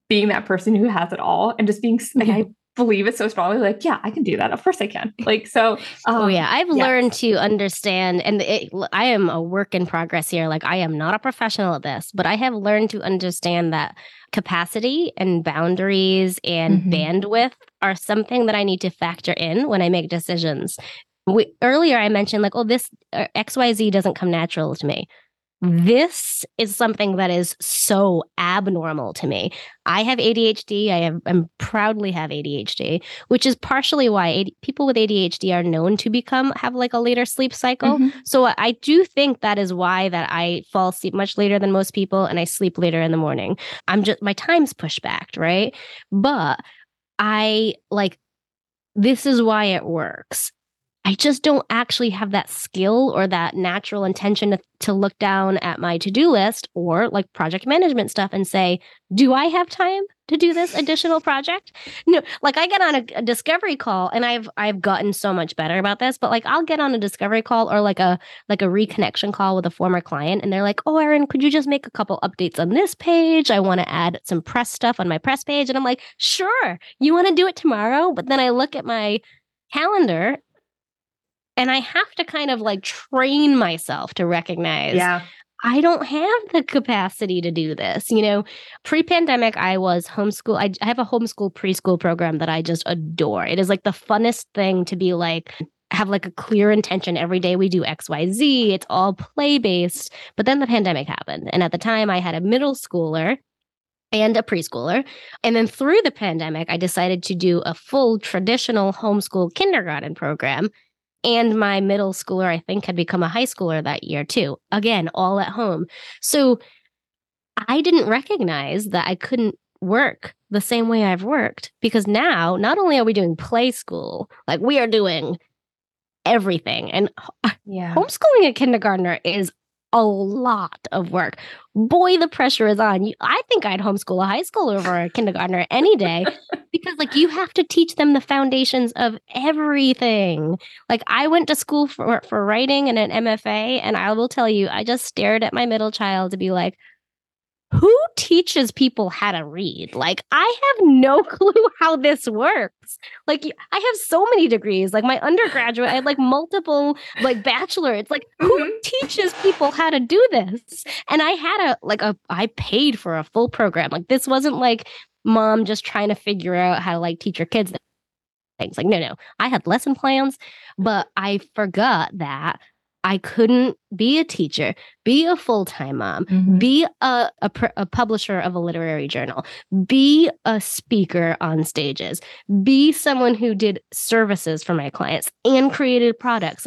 being that person who has it all and just being like I believe it so strongly like yeah i can do that. Of course i can. Like so um, oh yeah. I've yeah. learned to understand and it, i am a work in progress here. Like i am not a professional at this but i have learned to understand that capacity and boundaries and mm-hmm. bandwidth are something that i need to factor in when i make decisions. We, earlier i mentioned like oh this uh, xyz doesn't come natural to me this is something that is so abnormal to me. I have ADHD. I have, I'm proudly have ADHD, which is partially why AD, people with ADHD are known to become have like a later sleep cycle. Mm-hmm. So I do think that is why that I fall asleep much later than most people and I sleep later in the morning. I'm just my time's pushed back, right? But I like this is why it works. I just don't actually have that skill or that natural intention to, to look down at my to do list or like project management stuff and say, do I have time to do this additional project. No, like I get on a, a, discovery call and I've I've gotten so much better about this, but like I'll get on a discovery call or like a like a reconnection call with a former client and they're like, "Oh, Erin, could you just make a couple updates on this page? I want to add some press stuff on my press page." And I'm like, "Sure. You want to do it tomorrow?" But then I look at my calendar and I have to kind of like train myself to recognize yeah. I don't have the capacity to do this. You know, pre pandemic, I was homeschool. I, I have a homeschool preschool program that I just adore. It is like the funnest thing to be like, have like a clear intention every day we do xyz it's all play based but then the pandemic happened and at the time i had a middle schooler and a preschooler and then through the pandemic i decided to do a full traditional homeschool kindergarten program and my middle schooler, I think, had become a high schooler that year too. Again, all at home. So I didn't recognize that I couldn't work the same way I've worked because now not only are we doing play school, like we are doing everything. And yeah. homeschooling a kindergartner is a lot of work. Boy, the pressure is on. You, I think I'd homeschool a high schooler over a kindergartner any day because, like, you have to teach them the foundations of everything. Like, I went to school for, for writing and an MFA, and I will tell you, I just stared at my middle child to be like, who teaches people how to read? Like, I have no clue how this works. Like, I have so many degrees. Like, my undergraduate, I had like multiple, like, bachelor. It's like, who mm-hmm. teaches people how to do this? And I had a, like, a, I paid for a full program. Like, this wasn't like mom just trying to figure out how to, like, teach your kids things. Like, no, no, I had lesson plans, but I forgot that I couldn't be a teacher, be a full time mom, mm-hmm. be a, a, a, publisher of a literary journal, be a speaker on stages, be someone who did services for my clients and created products.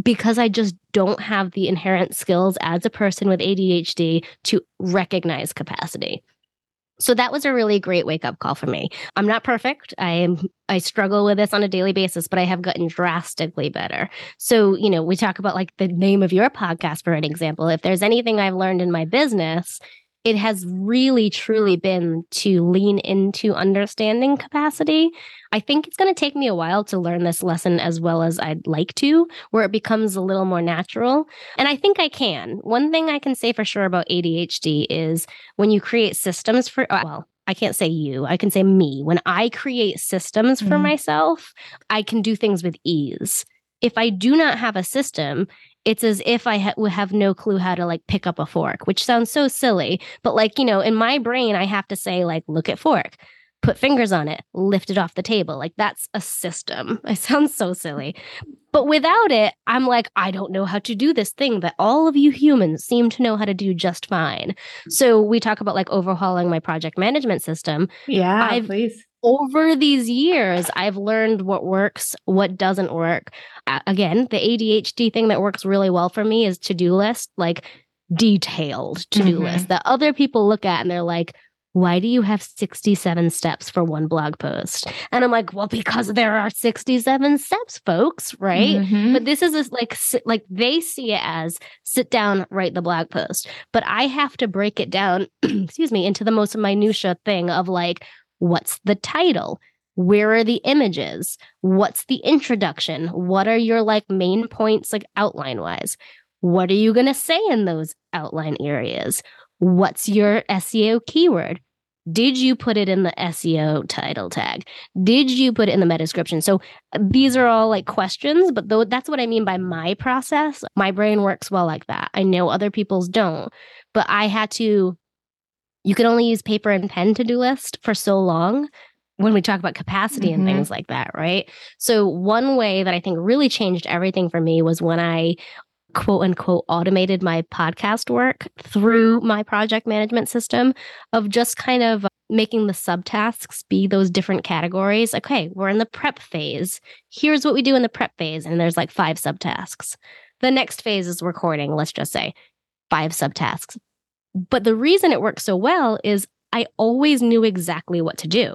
Because I just don't have the inherent skills as a person with ADHD to recognize capacity. So that was a really great wake up call for me. I'm not perfect. I am I struggle with this on a daily basis, but I have gotten drastically better. So, you know, we talk about like the name of your podcast for an example. If there's anything I've learned in my business, it has really truly been to lean into understanding capacity. I think it's going to take me a while to learn this lesson as well as I'd like to, where it becomes a little more natural. And I think I can. One thing I can say for sure about ADHD is when you create systems for, uh, well, I can't say you, I can say me. When I create systems for mm-hmm. myself, I can do things with ease. If I do not have a system, it's as if I ha- would have no clue how to like pick up a fork, which sounds so silly. But like, you know, in my brain, I have to say, like, look at fork, put fingers on it, lift it off the table. Like, that's a system. It sounds so silly. But without it, I'm like, I don't know how to do this thing that all of you humans seem to know how to do just fine. So we talk about like overhauling my project management system. Yeah, I've, please over these years, I've learned what works, what doesn't work. Uh, again, the ADHD thing that works really well for me is to do list, like detailed to do mm-hmm. list that other people look at and they're like, why do you have 67 steps for one blog post? And I'm like, well, because there are 67 steps, folks, right? Mm-hmm. But this is a, like, like they see it as sit down, write the blog post. But I have to break it down, excuse me, into the most minutia thing of like, What's the title? Where are the images? What's the introduction? What are your like main points, like outline wise? What are you going to say in those outline areas? What's your SEO keyword? Did you put it in the SEO title tag? Did you put it in the meta description? So uh, these are all like questions, but though that's what I mean by my process. My brain works well like that. I know other people's don't, but I had to you can only use paper and pen to do list for so long when we talk about capacity mm-hmm. and things like that, right? So, one way that I think really changed everything for me was when I quote unquote automated my podcast work through my project management system of just kind of making the subtasks be those different categories. Okay, we're in the prep phase. Here's what we do in the prep phase. And there's like five subtasks. The next phase is recording, let's just say five subtasks. But the reason it works so well is I always knew exactly what to do.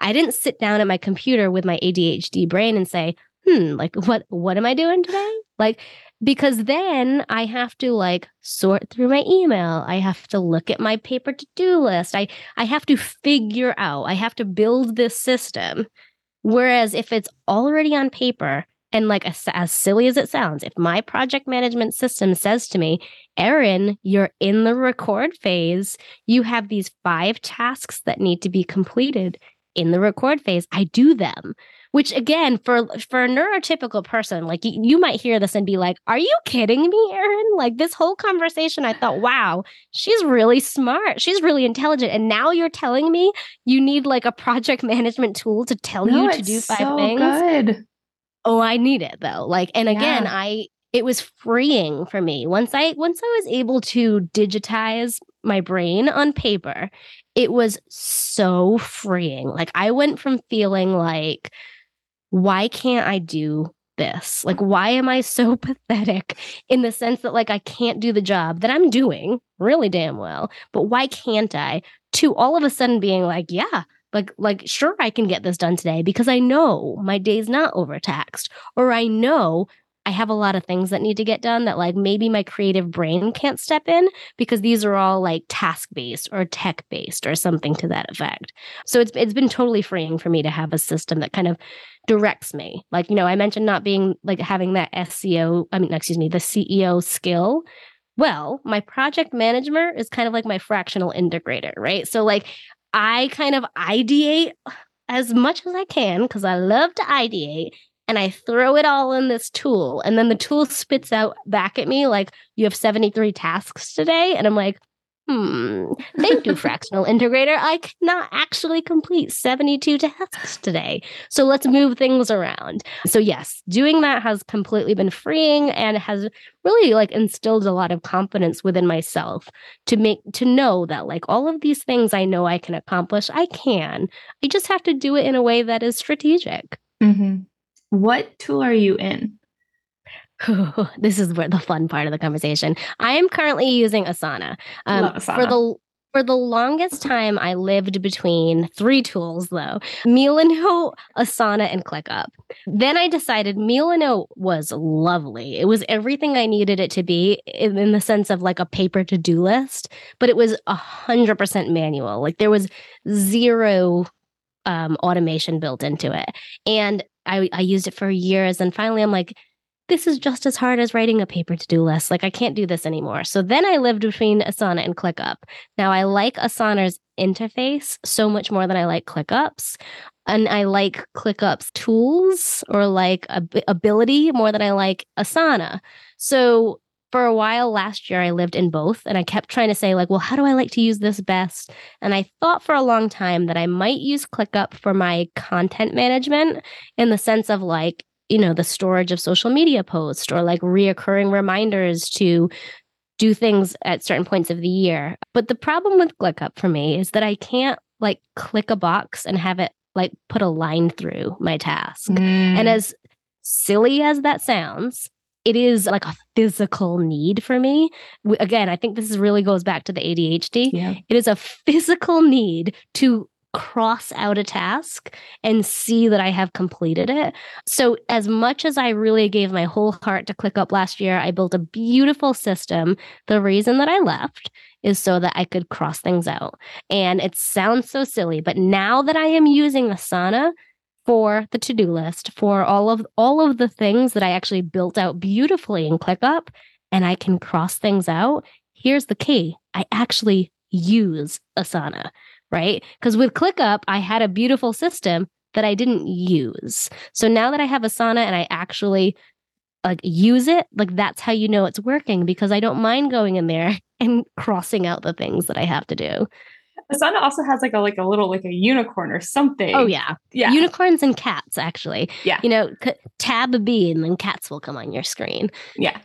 I didn't sit down at my computer with my ADHD brain and say, "Hmm, like what what am I doing today?" Like because then I have to like sort through my email. I have to look at my paper to-do list. I I have to figure out. I have to build this system. Whereas if it's already on paper and like as, as silly as it sounds, if my project management system says to me, "Erin, you're in the record phase. You have these 5 tasks that need to be completed." In the record phase, I do them which again for for a neurotypical person like you, you might hear this and be like are you kidding me erin like this whole conversation i thought wow she's really smart she's really intelligent and now you're telling me you need like a project management tool to tell no, you to do five so things good. Oh i need it though like and again yeah. i it was freeing for me once i once i was able to digitize my brain on paper it was so freeing like i went from feeling like why can't I do this? Like, why am I so pathetic in the sense that, like, I can't do the job that I'm doing really damn well, but why can't I? To all of a sudden being like, yeah, like, like, sure, I can get this done today because I know my day's not overtaxed, or I know I have a lot of things that need to get done that like maybe my creative brain can't step in because these are all like task based or tech based or something to that effect. So it's it's been totally freeing for me to have a system that kind of directs me. Like, you know, I mentioned not being like having that SEO, I mean, excuse me, the CEO skill. Well, my project manager is kind of like my fractional integrator, right? So like I kind of ideate as much as I can because I love to ideate and I throw it all in this tool. And then the tool spits out back at me like, you have 73 tasks today. And I'm like, hmm, thank you, fractional integrator. I cannot actually complete 72 tasks today. So let's move things around. So, yes, doing that has completely been freeing and has really like instilled a lot of confidence within myself to make to know that like all of these things I know I can accomplish, I can. I just have to do it in a way that is strategic. Mm-hmm. What tool are you in? this is where the fun part of the conversation. I am currently using Asana. Um, Asana. For the for the longest time, I lived between three tools, though Milano, Asana, and ClickUp. Then I decided Milano was lovely. It was everything I needed it to be in, in the sense of like a paper to do list, but it was 100% manual. Like there was zero um, automation built into it. And I, I used it for years. And finally, I'm like, this is just as hard as writing a paper to do list. Like, I can't do this anymore. So then I lived between Asana and ClickUp. Now, I like Asana's interface so much more than I like ClickUp's. And I like ClickUp's tools or like ab- ability more than I like Asana. So for a while last year, I lived in both and I kept trying to say, like, well, how do I like to use this best? And I thought for a long time that I might use ClickUp for my content management in the sense of like, you know, the storage of social media posts or like reoccurring reminders to do things at certain points of the year. But the problem with ClickUp for me is that I can't like click a box and have it like put a line through my task. Mm. And as silly as that sounds, it is like a physical need for me. Again, I think this really goes back to the ADHD. Yeah. It is a physical need to cross out a task and see that I have completed it. So, as much as I really gave my whole heart to ClickUp last year, I built a beautiful system. The reason that I left is so that I could cross things out. And it sounds so silly, but now that I am using Asana, for the to-do list for all of all of the things that I actually built out beautifully in ClickUp and I can cross things out. Here's the key. I actually use Asana, right? Because with ClickUp, I had a beautiful system that I didn't use. So now that I have Asana and I actually like use it, like that's how you know it's working because I don't mind going in there and crossing out the things that I have to do. Asana also has like a like a little like a unicorn or something. Oh yeah, yeah. Unicorns and cats actually. Yeah. You know, tab B and then cats will come on your screen. Yeah,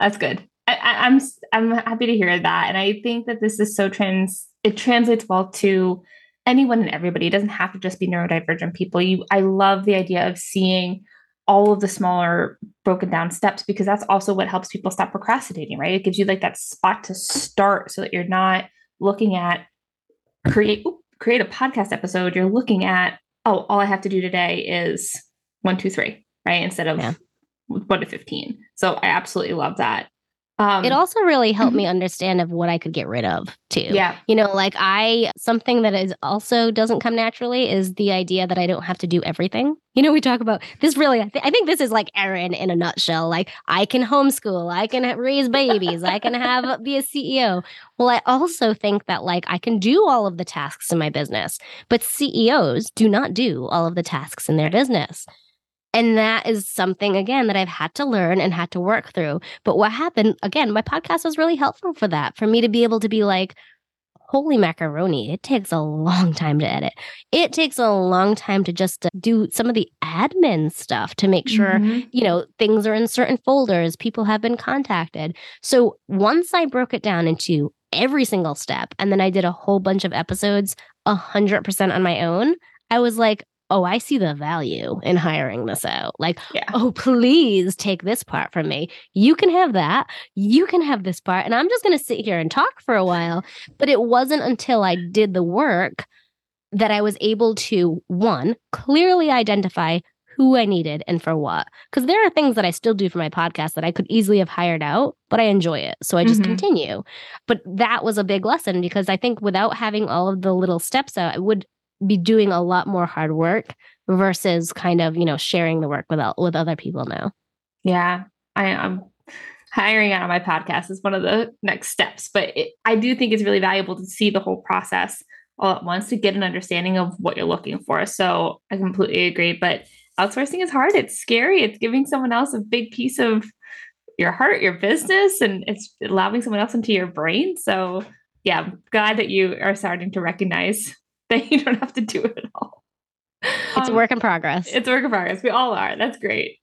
that's good. I, am I'm, I'm happy to hear that, and I think that this is so trans. It translates well to anyone and everybody. It doesn't have to just be neurodivergent people. You, I love the idea of seeing all of the smaller broken down steps because that's also what helps people stop procrastinating. Right? It gives you like that spot to start so that you're not looking at create create a podcast episode, you're looking at, oh, all I have to do today is one, two, three, right? Instead of yeah. one to 15. So I absolutely love that. Um, it also really helped me understand of what I could get rid of too. Yeah. You know, like I something that is also doesn't come naturally is the idea that I don't have to do everything. You know, we talk about this really. I, th- I think this is like Erin in a nutshell. Like I can homeschool, I can raise babies, I can have be a CEO. Well, I also think that like I can do all of the tasks in my business, but CEOs do not do all of the tasks in their business. And that is something, again, that I've had to learn and had to work through. But what happened, again, my podcast was really helpful for that, for me to be able to be like, holy macaroni, it takes a long time to edit. It takes a long time to just uh, do some of the admin stuff to make sure, mm-hmm. you know, things are in certain folders, people have been contacted. So once I broke it down into every single step, and then I did a whole bunch of episodes 100% on my own, I was like, oh, I see the value in hiring this out. Like, yeah. oh, please take this part from me. You can have that. You can have this part. And I'm just going to sit here and talk for a while. But it wasn't until I did the work that I was able to, one, clearly identify who I needed and for what. Because there are things that I still do for my podcast that I could easily have hired out, but I enjoy it. So I just mm-hmm. continue. But that was a big lesson because I think without having all of the little steps out, I would be doing a lot more hard work versus kind of you know sharing the work with with other people now. Yeah i am hiring out on my podcast is one of the next steps but it, i do think it's really valuable to see the whole process all at once to get an understanding of what you're looking for. So i completely agree but outsourcing is hard. It's scary. It's giving someone else a big piece of your heart your business and it's allowing someone else into your brain. So yeah glad that you are starting to recognize that you don't have to do it all. It's um, a work in progress. It's a work in progress. We all are. That's great.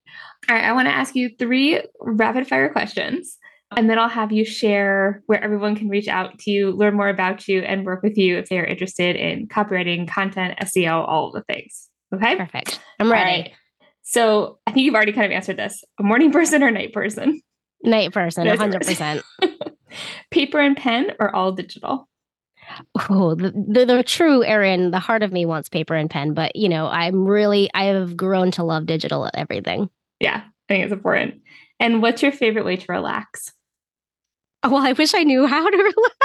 All right. I want to ask you three rapid fire questions. And then I'll have you share where everyone can reach out to you, learn more about you, and work with you if they are interested in copywriting, content, SEO, all the things. Okay. Perfect. I'm ready. Right. So I think you've already kind of answered this a morning person or night person? Night person, 100%. Paper and pen or all digital? Oh, the, the, the true Erin, the heart of me wants paper and pen, but you know, I'm really I have grown to love digital everything. Yeah, I think it's important. And what's your favorite way to relax? Oh, well, I wish I knew how to relax.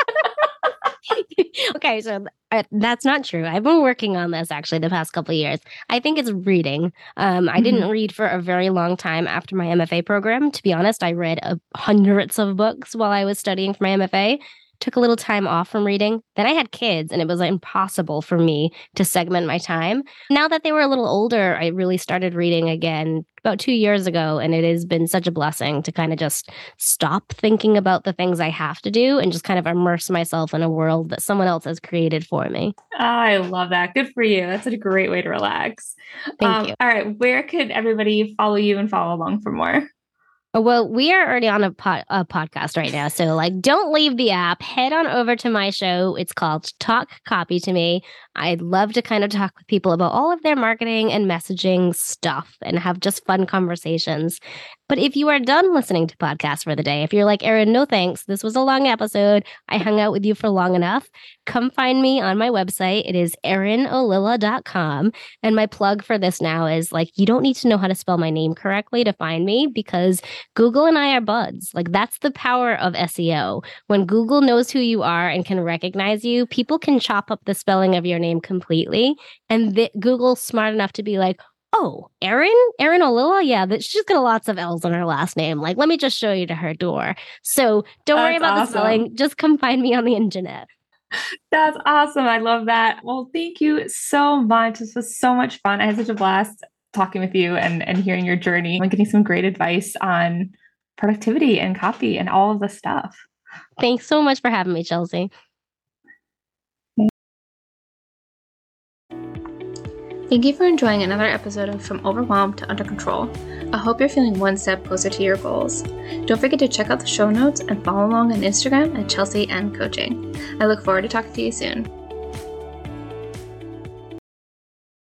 okay, so uh, that's not true. I've been working on this actually the past couple of years. I think it's reading. Um, I mm-hmm. didn't read for a very long time after my MFA program. To be honest, I read uh, hundreds of books while I was studying for my MFA took a little time off from reading. Then I had kids and it was impossible for me to segment my time. Now that they were a little older, I really started reading again about two years ago. And it has been such a blessing to kind of just stop thinking about the things I have to do and just kind of immerse myself in a world that someone else has created for me. Oh, I love that. Good for you. That's a great way to relax. Thank um, you. All right. Where could everybody follow you and follow along for more? Oh, well, we are already on a, po- a podcast right now. So, like, don't leave the app. Head on over to my show. It's called Talk Copy to Me. I'd love to kind of talk with people about all of their marketing and messaging stuff and have just fun conversations. But if you are done listening to podcasts for the day, if you're like, Erin, no thanks, this was a long episode. I hung out with you for long enough. Come find me on my website. It is erinollila.com. And my plug for this now is like, you don't need to know how to spell my name correctly to find me because Google and I are buds. Like, that's the power of SEO. When Google knows who you are and can recognize you, people can chop up the spelling of your name completely. And the, Google's smart enough to be like, oh, Erin, Erin Ollila, yeah, that she's got lots of L's in her last name. Like, let me just show you to her door. So don't That's worry about awesome. the spelling. Just come find me on the internet. That's awesome. I love that. Well, thank you so much. This was so much fun. I had such a blast talking with you and, and hearing your journey and getting some great advice on productivity and copy and all of the stuff. Thanks so much for having me, Chelsea. Thank you for enjoying another episode of From Overwhelmed to Under Control. I hope you're feeling one step closer to your goals. Don't forget to check out the show notes and follow along on Instagram at Chelsea and Coaching. I look forward to talking to you soon.